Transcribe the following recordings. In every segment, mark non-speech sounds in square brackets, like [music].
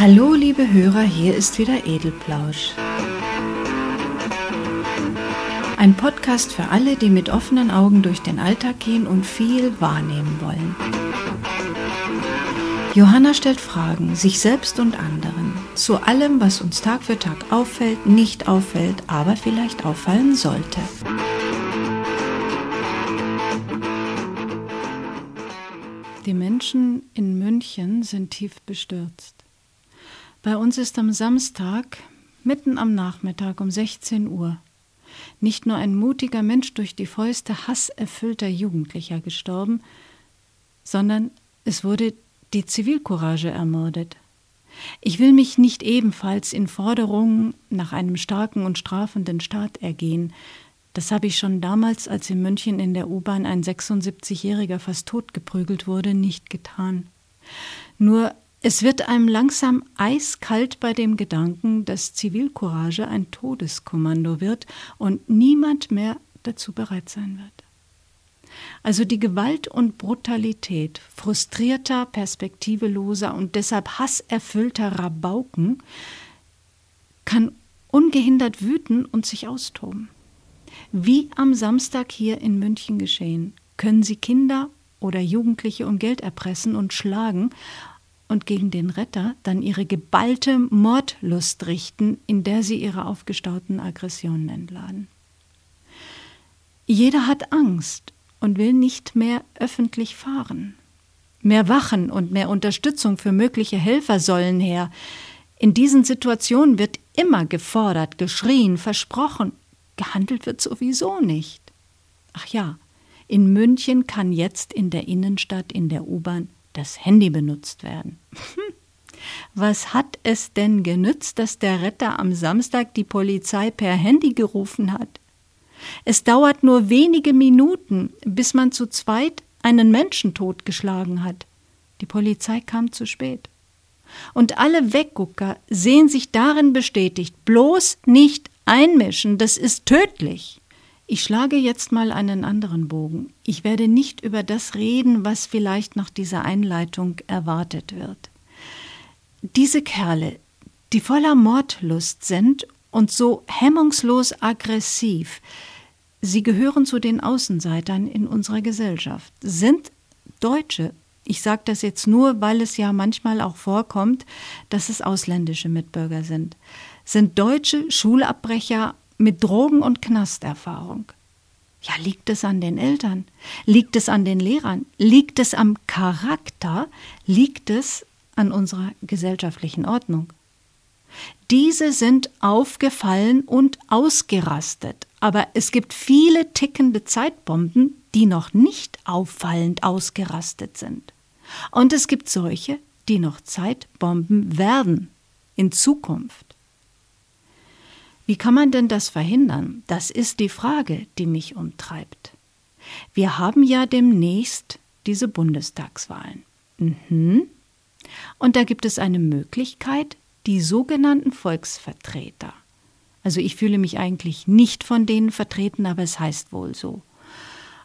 Hallo, liebe Hörer, hier ist wieder Edelplausch. Ein Podcast für alle, die mit offenen Augen durch den Alltag gehen und viel wahrnehmen wollen. Johanna stellt Fragen, sich selbst und anderen, zu allem, was uns Tag für Tag auffällt, nicht auffällt, aber vielleicht auffallen sollte. Die Menschen in München sind tief bestürzt. Bei uns ist am Samstag, mitten am Nachmittag um 16 Uhr, nicht nur ein mutiger Mensch durch die Fäuste hasserfüllter Jugendlicher gestorben, sondern es wurde die Zivilcourage ermordet. Ich will mich nicht ebenfalls in Forderungen nach einem starken und strafenden Staat ergehen. Das habe ich schon damals, als in München in der U-Bahn ein 76-Jähriger fast totgeprügelt wurde, nicht getan. Nur es wird einem langsam eiskalt bei dem Gedanken, dass Zivilcourage ein Todeskommando wird und niemand mehr dazu bereit sein wird. Also die Gewalt und Brutalität frustrierter, perspektiveloser und deshalb hasserfüllter Rabauken kann ungehindert wüten und sich austoben. Wie am Samstag hier in München geschehen, können sie Kinder oder Jugendliche um Geld erpressen und schlagen und gegen den Retter dann ihre geballte Mordlust richten, in der sie ihre aufgestauten Aggressionen entladen. Jeder hat Angst und will nicht mehr öffentlich fahren. Mehr Wachen und mehr Unterstützung für mögliche Helfer sollen her. In diesen Situationen wird immer gefordert, geschrien, versprochen. Gehandelt wird sowieso nicht. Ach ja, in München kann jetzt in der Innenstadt in der U-Bahn das Handy benutzt werden. [laughs] Was hat es denn genützt, dass der Retter am Samstag die Polizei per Handy gerufen hat? Es dauert nur wenige Minuten, bis man zu zweit einen Menschen totgeschlagen hat. Die Polizei kam zu spät. Und alle Weggucker sehen sich darin bestätigt, bloß nicht einmischen, das ist tödlich. Ich schlage jetzt mal einen anderen Bogen. Ich werde nicht über das reden, was vielleicht nach dieser Einleitung erwartet wird. Diese Kerle, die voller Mordlust sind und so hemmungslos aggressiv, sie gehören zu den Außenseitern in unserer Gesellschaft, sind Deutsche. Ich sage das jetzt nur, weil es ja manchmal auch vorkommt, dass es ausländische Mitbürger sind. Sind deutsche Schulabbrecher mit Drogen- und Knasterfahrung. Ja, liegt es an den Eltern? Liegt es an den Lehrern? Liegt es am Charakter? Liegt es an unserer gesellschaftlichen Ordnung? Diese sind aufgefallen und ausgerastet, aber es gibt viele tickende Zeitbomben, die noch nicht auffallend ausgerastet sind. Und es gibt solche, die noch Zeitbomben werden in Zukunft. Wie kann man denn das verhindern? Das ist die Frage, die mich umtreibt. Wir haben ja demnächst diese Bundestagswahlen. Mhm. Und da gibt es eine Möglichkeit, die sogenannten Volksvertreter. Also ich fühle mich eigentlich nicht von denen vertreten, aber es heißt wohl so.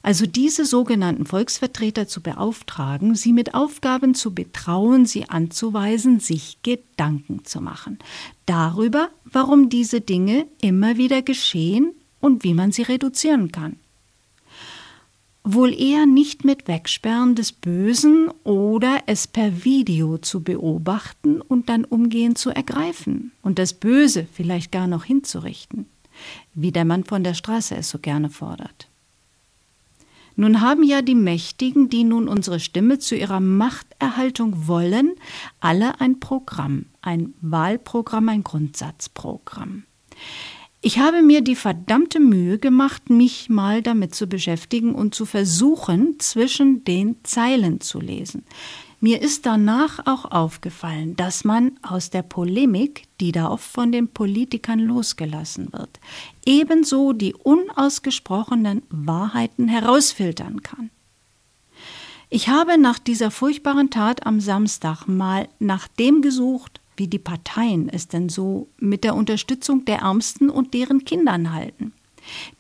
Also diese sogenannten Volksvertreter zu beauftragen, sie mit Aufgaben zu betrauen, sie anzuweisen, sich Gedanken zu machen darüber, warum diese Dinge immer wieder geschehen und wie man sie reduzieren kann. Wohl eher nicht mit Wegsperren des Bösen oder es per Video zu beobachten und dann umgehend zu ergreifen und das Böse vielleicht gar noch hinzurichten, wie der Mann von der Straße es so gerne fordert. Nun haben ja die Mächtigen, die nun unsere Stimme zu ihrer Machterhaltung wollen, alle ein Programm, ein Wahlprogramm, ein Grundsatzprogramm. Ich habe mir die verdammte Mühe gemacht, mich mal damit zu beschäftigen und zu versuchen, zwischen den Zeilen zu lesen. Mir ist danach auch aufgefallen, dass man aus der Polemik, die da oft von den Politikern losgelassen wird, ebenso die unausgesprochenen Wahrheiten herausfiltern kann. Ich habe nach dieser furchtbaren Tat am Samstag mal nach dem gesucht, wie die Parteien es denn so mit der Unterstützung der Ärmsten und deren Kindern halten.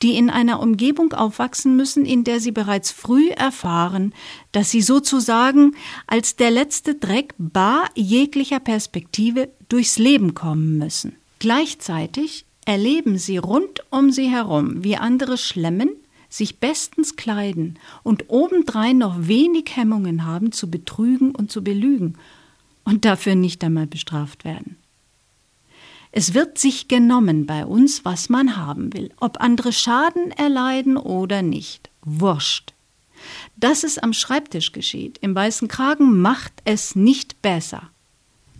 Die in einer Umgebung aufwachsen müssen, in der sie bereits früh erfahren, dass sie sozusagen als der letzte Dreck bar jeglicher Perspektive durchs Leben kommen müssen. Gleichzeitig erleben sie rund um sie herum, wie andere schlemmen, sich bestens kleiden und obendrein noch wenig Hemmungen haben, zu betrügen und zu belügen und dafür nicht einmal bestraft werden. Es wird sich genommen bei uns, was man haben will, ob andere Schaden erleiden oder nicht. Wurscht. Dass es am Schreibtisch geschieht, im weißen Kragen, macht es nicht besser.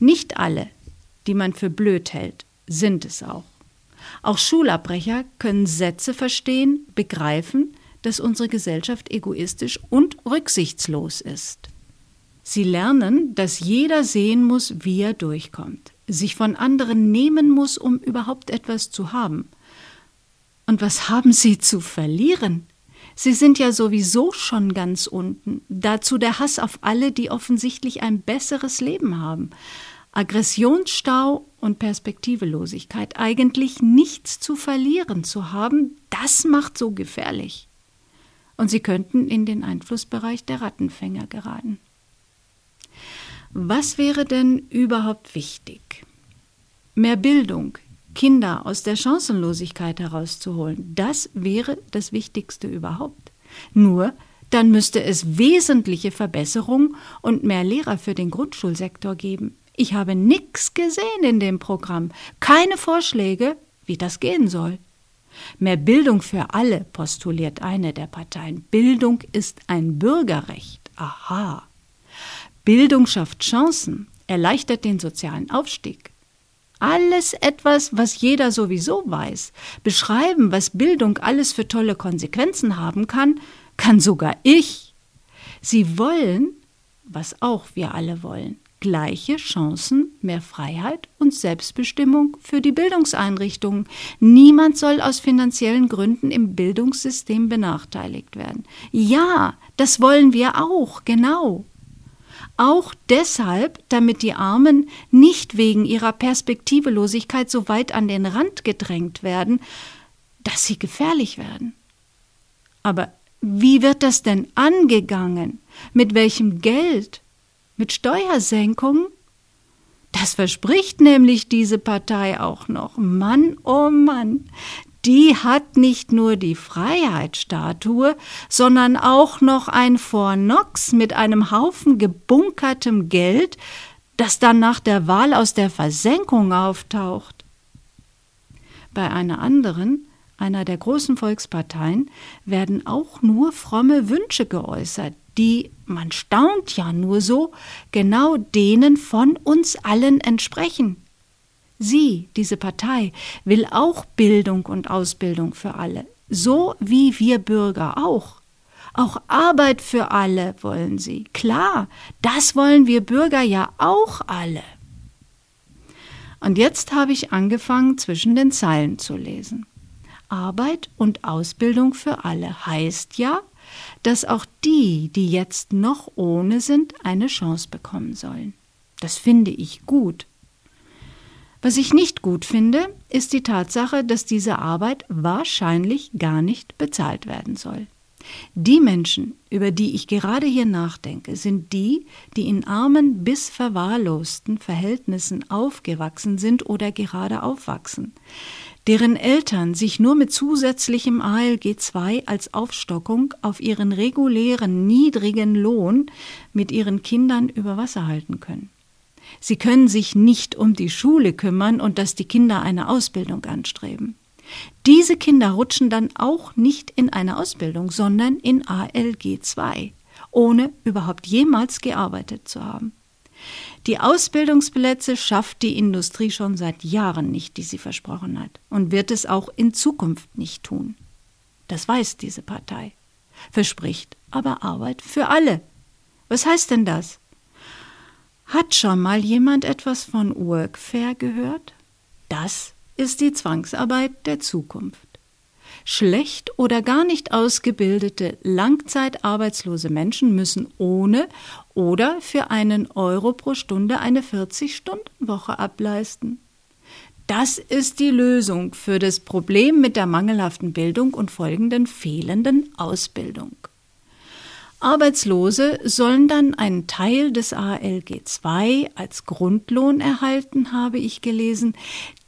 Nicht alle, die man für blöd hält, sind es auch. Auch Schulabbrecher können Sätze verstehen, begreifen, dass unsere Gesellschaft egoistisch und rücksichtslos ist. Sie lernen, dass jeder sehen muss, wie er durchkommt, sich von anderen nehmen muss, um überhaupt etwas zu haben. Und was haben sie zu verlieren? Sie sind ja sowieso schon ganz unten. Dazu der Hass auf alle, die offensichtlich ein besseres Leben haben. Aggressionsstau und Perspektivelosigkeit, eigentlich nichts zu verlieren zu haben, das macht so gefährlich. Und sie könnten in den Einflussbereich der Rattenfänger geraten. Was wäre denn überhaupt wichtig? Mehr Bildung, Kinder aus der Chancenlosigkeit herauszuholen, das wäre das Wichtigste überhaupt. Nur, dann müsste es wesentliche Verbesserungen und mehr Lehrer für den Grundschulsektor geben. Ich habe nichts gesehen in dem Programm, keine Vorschläge, wie das gehen soll. Mehr Bildung für alle, postuliert eine der Parteien. Bildung ist ein Bürgerrecht. Aha. Bildung schafft Chancen, erleichtert den sozialen Aufstieg. Alles etwas, was jeder sowieso weiß. Beschreiben, was Bildung alles für tolle Konsequenzen haben kann, kann sogar ich. Sie wollen, was auch wir alle wollen, gleiche Chancen, mehr Freiheit und Selbstbestimmung für die Bildungseinrichtungen. Niemand soll aus finanziellen Gründen im Bildungssystem benachteiligt werden. Ja, das wollen wir auch, genau. Auch deshalb, damit die Armen nicht wegen ihrer Perspektivelosigkeit so weit an den Rand gedrängt werden, dass sie gefährlich werden. Aber wie wird das denn angegangen? Mit welchem Geld? Mit Steuersenkungen? Das verspricht nämlich diese Partei auch noch. Mann, oh Mann, die hat nicht nur die Freiheitsstatue, sondern auch noch ein Fornox mit einem Haufen gebunkertem Geld, das dann nach der Wahl aus der Versenkung auftaucht. Bei einer anderen, einer der großen Volksparteien, werden auch nur fromme Wünsche geäußert, die, man staunt ja nur so, genau denen von uns allen entsprechen. Sie, diese Partei, will auch Bildung und Ausbildung für alle, so wie wir Bürger auch. Auch Arbeit für alle wollen sie. Klar, das wollen wir Bürger ja auch alle. Und jetzt habe ich angefangen, zwischen den Zeilen zu lesen. Arbeit und Ausbildung für alle heißt ja, dass auch die, die jetzt noch ohne sind, eine Chance bekommen sollen. Das finde ich gut. Was ich nicht gut finde, ist die Tatsache, dass diese Arbeit wahrscheinlich gar nicht bezahlt werden soll. Die Menschen, über die ich gerade hier nachdenke, sind die, die in armen bis verwahrlosten Verhältnissen aufgewachsen sind oder gerade aufwachsen, deren Eltern sich nur mit zusätzlichem ALG II als Aufstockung auf ihren regulären niedrigen Lohn mit ihren Kindern über Wasser halten können. Sie können sich nicht um die Schule kümmern und dass die Kinder eine Ausbildung anstreben. Diese Kinder rutschen dann auch nicht in eine Ausbildung, sondern in ALG II, ohne überhaupt jemals gearbeitet zu haben. Die Ausbildungsplätze schafft die Industrie schon seit Jahren nicht, die sie versprochen hat, und wird es auch in Zukunft nicht tun. Das weiß diese Partei, verspricht aber Arbeit für alle. Was heißt denn das? Hat schon mal jemand etwas von Workfare gehört? Das ist die Zwangsarbeit der Zukunft. Schlecht oder gar nicht ausgebildete langzeitarbeitslose Menschen müssen ohne oder für einen Euro pro Stunde eine 40-Stunden-Woche ableisten. Das ist die Lösung für das Problem mit der mangelhaften Bildung und folgenden fehlenden Ausbildung. Arbeitslose sollen dann einen Teil des ALG II als Grundlohn erhalten, habe ich gelesen,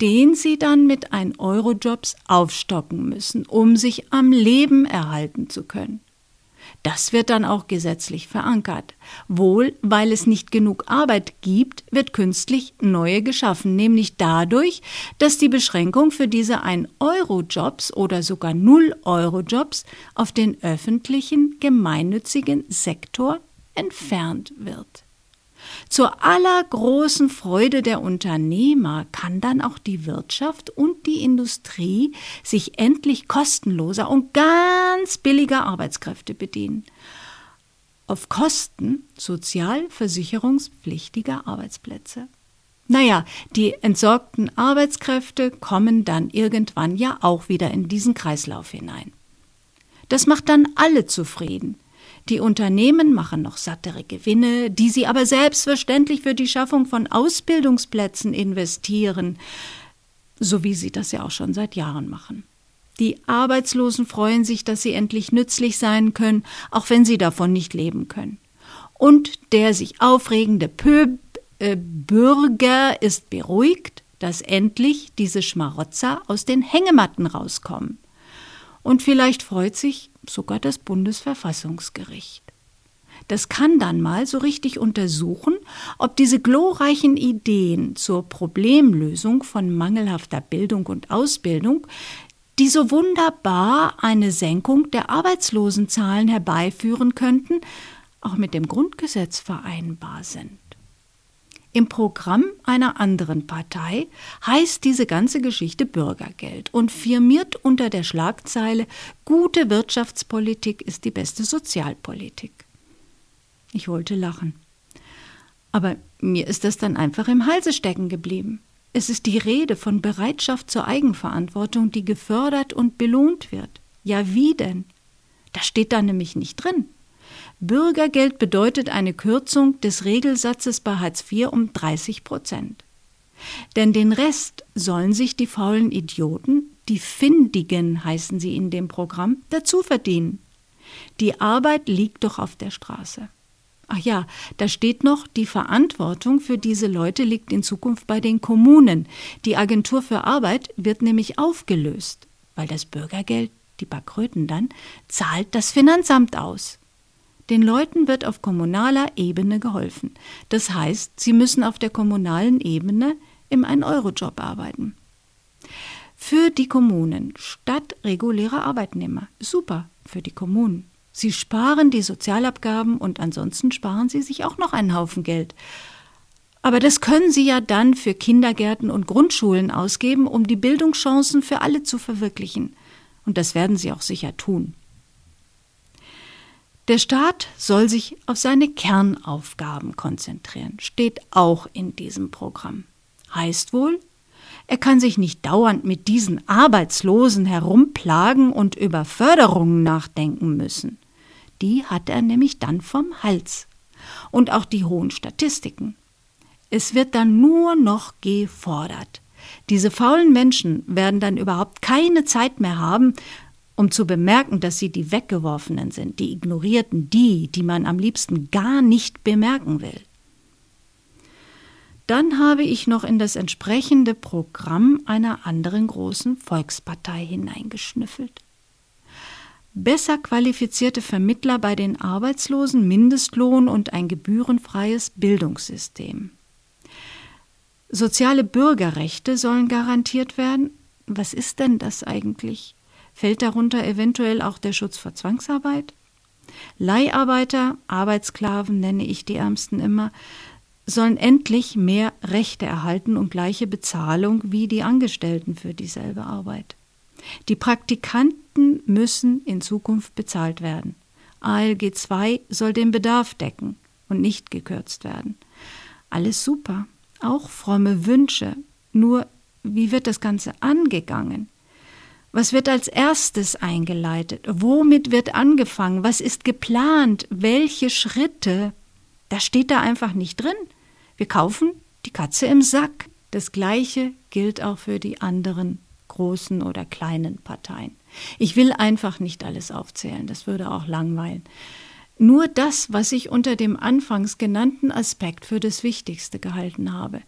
den sie dann mit 1 Euro Jobs aufstocken müssen, um sich am Leben erhalten zu können. Das wird dann auch gesetzlich verankert. Wohl, weil es nicht genug Arbeit gibt, wird künstlich neue geschaffen, nämlich dadurch, dass die Beschränkung für diese 1-Euro-Jobs oder sogar 0-Euro-Jobs auf den öffentlichen, gemeinnützigen Sektor entfernt wird. Zur allergroßen Freude der Unternehmer kann dann auch die Wirtschaft und die Industrie sich endlich kostenloser und ganz billiger Arbeitskräfte bedienen. Auf Kosten sozialversicherungspflichtiger Arbeitsplätze. Naja, die entsorgten Arbeitskräfte kommen dann irgendwann ja auch wieder in diesen Kreislauf hinein. Das macht dann alle zufrieden. Die Unternehmen machen noch sattere Gewinne, die sie aber selbstverständlich für die Schaffung von Ausbildungsplätzen investieren, so wie sie das ja auch schon seit Jahren machen. Die Arbeitslosen freuen sich, dass sie endlich nützlich sein können, auch wenn sie davon nicht leben können. Und der sich aufregende Pöb äh, Bürger ist beruhigt, dass endlich diese Schmarotzer aus den Hängematten rauskommen. Und vielleicht freut sich sogar das Bundesverfassungsgericht. Das kann dann mal so richtig untersuchen, ob diese glorreichen Ideen zur Problemlösung von mangelhafter Bildung und Ausbildung, die so wunderbar eine Senkung der Arbeitslosenzahlen herbeiführen könnten, auch mit dem Grundgesetz vereinbar sind. Im Programm einer anderen Partei heißt diese ganze Geschichte Bürgergeld und firmiert unter der Schlagzeile Gute Wirtschaftspolitik ist die beste Sozialpolitik. Ich wollte lachen. Aber mir ist das dann einfach im Halse stecken geblieben. Es ist die Rede von Bereitschaft zur Eigenverantwortung, die gefördert und belohnt wird. Ja, wie denn? Das steht da nämlich nicht drin. Bürgergeld bedeutet eine Kürzung des Regelsatzes bei Hartz IV um 30 Prozent. Denn den Rest sollen sich die faulen Idioten, die Findigen heißen sie in dem Programm, dazu verdienen. Die Arbeit liegt doch auf der Straße. Ach ja, da steht noch, die Verantwortung für diese Leute liegt in Zukunft bei den Kommunen. Die Agentur für Arbeit wird nämlich aufgelöst, weil das Bürgergeld, die Bakröten dann, zahlt das Finanzamt aus. Den Leuten wird auf kommunaler Ebene geholfen. Das heißt, sie müssen auf der kommunalen Ebene im 1-Euro-Job arbeiten. Für die Kommunen statt regulärer Arbeitnehmer. Super für die Kommunen. Sie sparen die Sozialabgaben und ansonsten sparen sie sich auch noch einen Haufen Geld. Aber das können sie ja dann für Kindergärten und Grundschulen ausgeben, um die Bildungschancen für alle zu verwirklichen. Und das werden sie auch sicher tun. Der Staat soll sich auf seine Kernaufgaben konzentrieren, steht auch in diesem Programm. Heißt wohl, er kann sich nicht dauernd mit diesen Arbeitslosen herumplagen und über Förderungen nachdenken müssen. Die hat er nämlich dann vom Hals. Und auch die hohen Statistiken. Es wird dann nur noch gefordert. Diese faulen Menschen werden dann überhaupt keine Zeit mehr haben, um zu bemerken, dass sie die Weggeworfenen sind, die Ignorierten, die, die man am liebsten gar nicht bemerken will. Dann habe ich noch in das entsprechende Programm einer anderen großen Volkspartei hineingeschnüffelt. Besser qualifizierte Vermittler bei den Arbeitslosen, Mindestlohn und ein gebührenfreies Bildungssystem. Soziale Bürgerrechte sollen garantiert werden. Was ist denn das eigentlich? Fällt darunter eventuell auch der Schutz vor Zwangsarbeit? Leiharbeiter, Arbeitssklaven nenne ich die Ärmsten immer, sollen endlich mehr Rechte erhalten und gleiche Bezahlung wie die Angestellten für dieselbe Arbeit. Die Praktikanten müssen in Zukunft bezahlt werden. ALG II soll den Bedarf decken und nicht gekürzt werden. Alles super, auch fromme Wünsche. Nur wie wird das Ganze angegangen? Was wird als erstes eingeleitet? Womit wird angefangen? Was ist geplant? Welche Schritte? Das steht da einfach nicht drin. Wir kaufen die Katze im Sack. Das Gleiche gilt auch für die anderen großen oder kleinen Parteien. Ich will einfach nicht alles aufzählen, das würde auch langweilen. Nur das, was ich unter dem anfangs genannten Aspekt für das Wichtigste gehalten habe.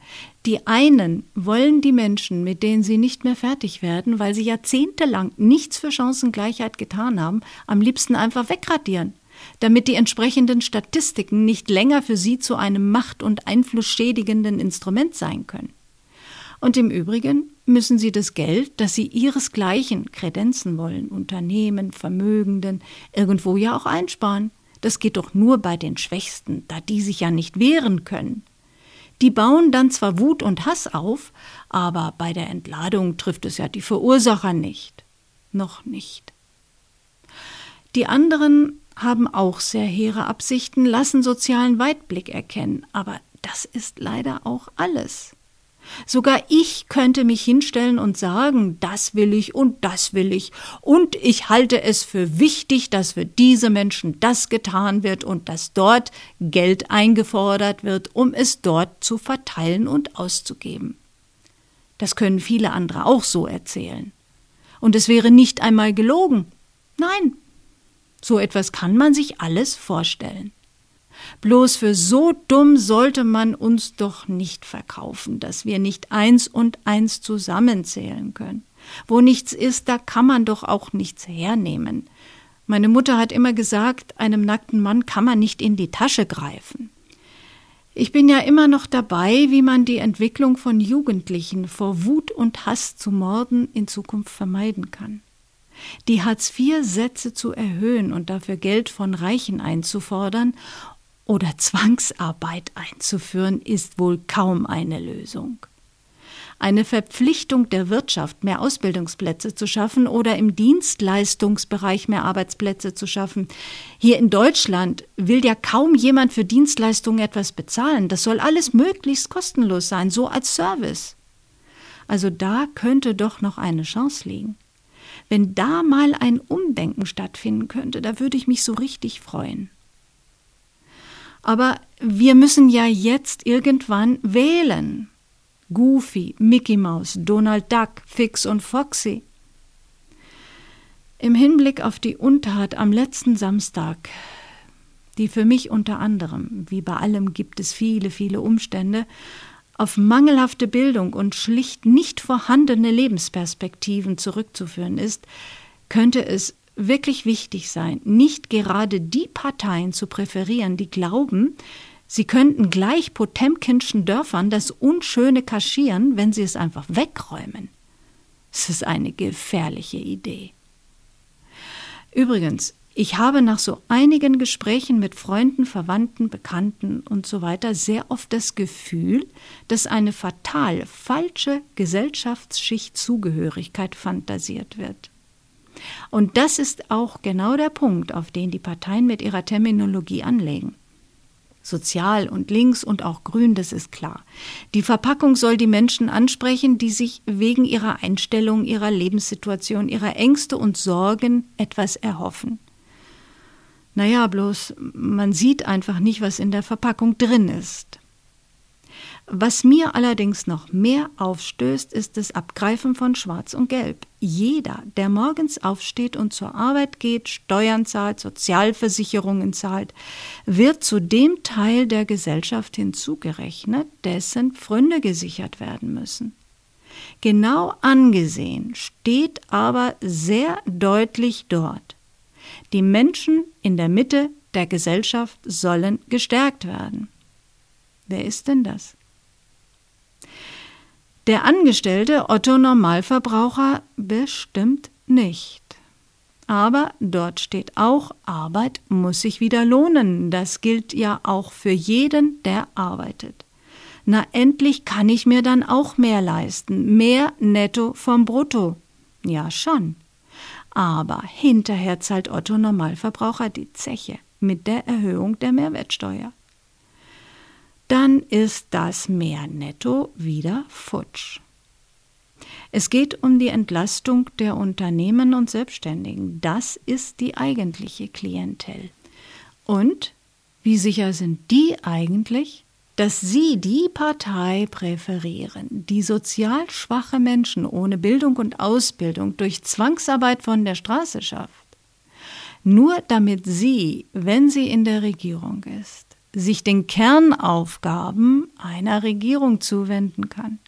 Die einen wollen die Menschen, mit denen sie nicht mehr fertig werden, weil sie jahrzehntelang nichts für Chancengleichheit getan haben, am liebsten einfach wegradieren, damit die entsprechenden Statistiken nicht länger für sie zu einem macht- und einflussschädigenden Instrument sein können. Und im Übrigen müssen sie das Geld, das sie ihresgleichen kredenzen wollen, Unternehmen, Vermögenden, irgendwo ja auch einsparen. Das geht doch nur bei den Schwächsten, da die sich ja nicht wehren können. Die bauen dann zwar Wut und Hass auf, aber bei der Entladung trifft es ja die Verursacher nicht. Noch nicht. Die anderen haben auch sehr hehre Absichten, lassen sozialen Weitblick erkennen, aber das ist leider auch alles. Sogar ich könnte mich hinstellen und sagen, das will ich und das will ich, und ich halte es für wichtig, dass für diese Menschen das getan wird und dass dort Geld eingefordert wird, um es dort zu verteilen und auszugeben. Das können viele andere auch so erzählen. Und es wäre nicht einmal gelogen. Nein, so etwas kann man sich alles vorstellen. Bloß für so dumm sollte man uns doch nicht verkaufen, dass wir nicht eins und eins zusammenzählen können. Wo nichts ist, da kann man doch auch nichts hernehmen. Meine Mutter hat immer gesagt, einem nackten Mann kann man nicht in die Tasche greifen. Ich bin ja immer noch dabei, wie man die Entwicklung von Jugendlichen vor Wut und Hass zu Morden in Zukunft vermeiden kann. Die Hartz-IV-Sätze zu erhöhen und dafür Geld von Reichen einzufordern oder Zwangsarbeit einzuführen, ist wohl kaum eine Lösung. Eine Verpflichtung der Wirtschaft, mehr Ausbildungsplätze zu schaffen oder im Dienstleistungsbereich mehr Arbeitsplätze zu schaffen. Hier in Deutschland will ja kaum jemand für Dienstleistungen etwas bezahlen. Das soll alles möglichst kostenlos sein, so als Service. Also da könnte doch noch eine Chance liegen. Wenn da mal ein Umdenken stattfinden könnte, da würde ich mich so richtig freuen. Aber wir müssen ja jetzt irgendwann wählen. Goofy, Mickey Mouse, Donald Duck, Fix und Foxy. Im Hinblick auf die Untat am letzten Samstag, die für mich unter anderem, wie bei allem gibt es viele, viele Umstände, auf mangelhafte Bildung und schlicht nicht vorhandene Lebensperspektiven zurückzuführen ist, könnte es wirklich wichtig sein, nicht gerade die Parteien zu präferieren, die glauben, sie könnten gleich Potemkinschen Dörfern das Unschöne kaschieren, wenn sie es einfach wegräumen. Es ist eine gefährliche Idee. Übrigens, ich habe nach so einigen Gesprächen mit Freunden, Verwandten, Bekannten und so weiter sehr oft das Gefühl, dass eine fatal falsche Gesellschaftsschichtzugehörigkeit fantasiert wird. Und das ist auch genau der Punkt, auf den die Parteien mit ihrer Terminologie anlegen. Sozial und links und auch grün, das ist klar. Die Verpackung soll die Menschen ansprechen, die sich wegen ihrer Einstellung, ihrer Lebenssituation, ihrer Ängste und Sorgen etwas erhoffen. Naja, bloß man sieht einfach nicht, was in der Verpackung drin ist. Was mir allerdings noch mehr aufstößt, ist das Abgreifen von Schwarz und Gelb. Jeder, der morgens aufsteht und zur Arbeit geht, Steuern zahlt, Sozialversicherungen zahlt, wird zu dem Teil der Gesellschaft hinzugerechnet, dessen Pfründe gesichert werden müssen. Genau angesehen steht aber sehr deutlich dort. Die Menschen in der Mitte der Gesellschaft sollen gestärkt werden. Wer ist denn das? Der Angestellte Otto Normalverbraucher bestimmt nicht. Aber dort steht auch, Arbeit muss sich wieder lohnen. Das gilt ja auch für jeden, der arbeitet. Na, endlich kann ich mir dann auch mehr leisten. Mehr netto vom Brutto. Ja, schon. Aber hinterher zahlt Otto Normalverbraucher die Zeche mit der Erhöhung der Mehrwertsteuer dann ist das Mehr netto wieder futsch. Es geht um die Entlastung der Unternehmen und Selbstständigen. Das ist die eigentliche Klientel. Und wie sicher sind die eigentlich, dass Sie die Partei präferieren, die sozial schwache Menschen ohne Bildung und Ausbildung durch Zwangsarbeit von der Straße schafft, nur damit sie, wenn sie in der Regierung ist, sich den Kernaufgaben einer Regierung zuwenden kann.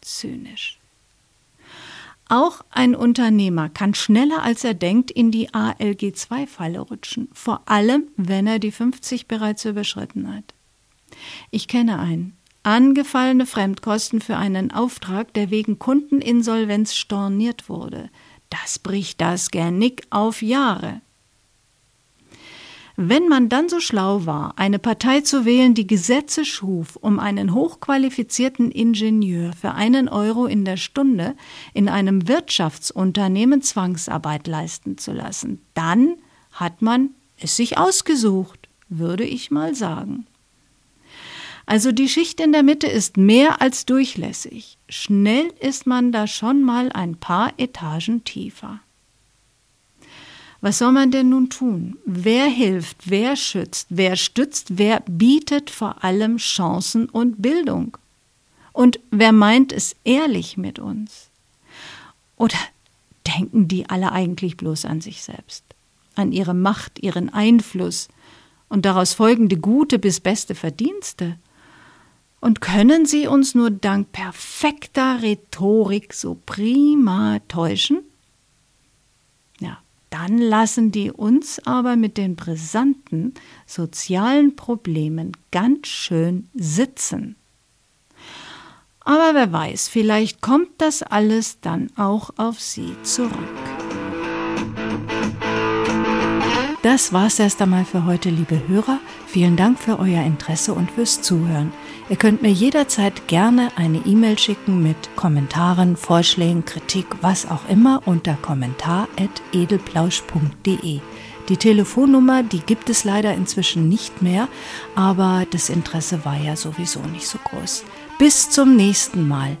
Zynisch. Auch ein Unternehmer kann schneller als er denkt in die ALG-2-Falle rutschen, vor allem wenn er die 50 bereits überschritten hat. Ich kenne einen. Angefallene Fremdkosten für einen Auftrag, der wegen Kundeninsolvenz storniert wurde. Das bricht das Genick auf Jahre. Wenn man dann so schlau war, eine Partei zu wählen, die Gesetze schuf, um einen hochqualifizierten Ingenieur für einen Euro in der Stunde in einem Wirtschaftsunternehmen Zwangsarbeit leisten zu lassen, dann hat man es sich ausgesucht, würde ich mal sagen. Also die Schicht in der Mitte ist mehr als durchlässig. Schnell ist man da schon mal ein paar Etagen tiefer. Was soll man denn nun tun? Wer hilft, wer schützt, wer stützt, wer bietet vor allem Chancen und Bildung? Und wer meint es ehrlich mit uns? Oder denken die alle eigentlich bloß an sich selbst, an ihre Macht, ihren Einfluss und daraus folgende gute bis beste Verdienste? Und können sie uns nur dank perfekter Rhetorik so prima täuschen? Dann lassen die uns aber mit den brisanten sozialen Problemen ganz schön sitzen. Aber wer weiß, vielleicht kommt das alles dann auch auf sie zurück. Das war's erst einmal für heute, liebe Hörer. Vielen Dank für euer Interesse und fürs Zuhören. Ihr könnt mir jederzeit gerne eine E-Mail schicken mit Kommentaren, Vorschlägen, Kritik, was auch immer unter kommentar.edelplausch.de. Die Telefonnummer, die gibt es leider inzwischen nicht mehr, aber das Interesse war ja sowieso nicht so groß. Bis zum nächsten Mal.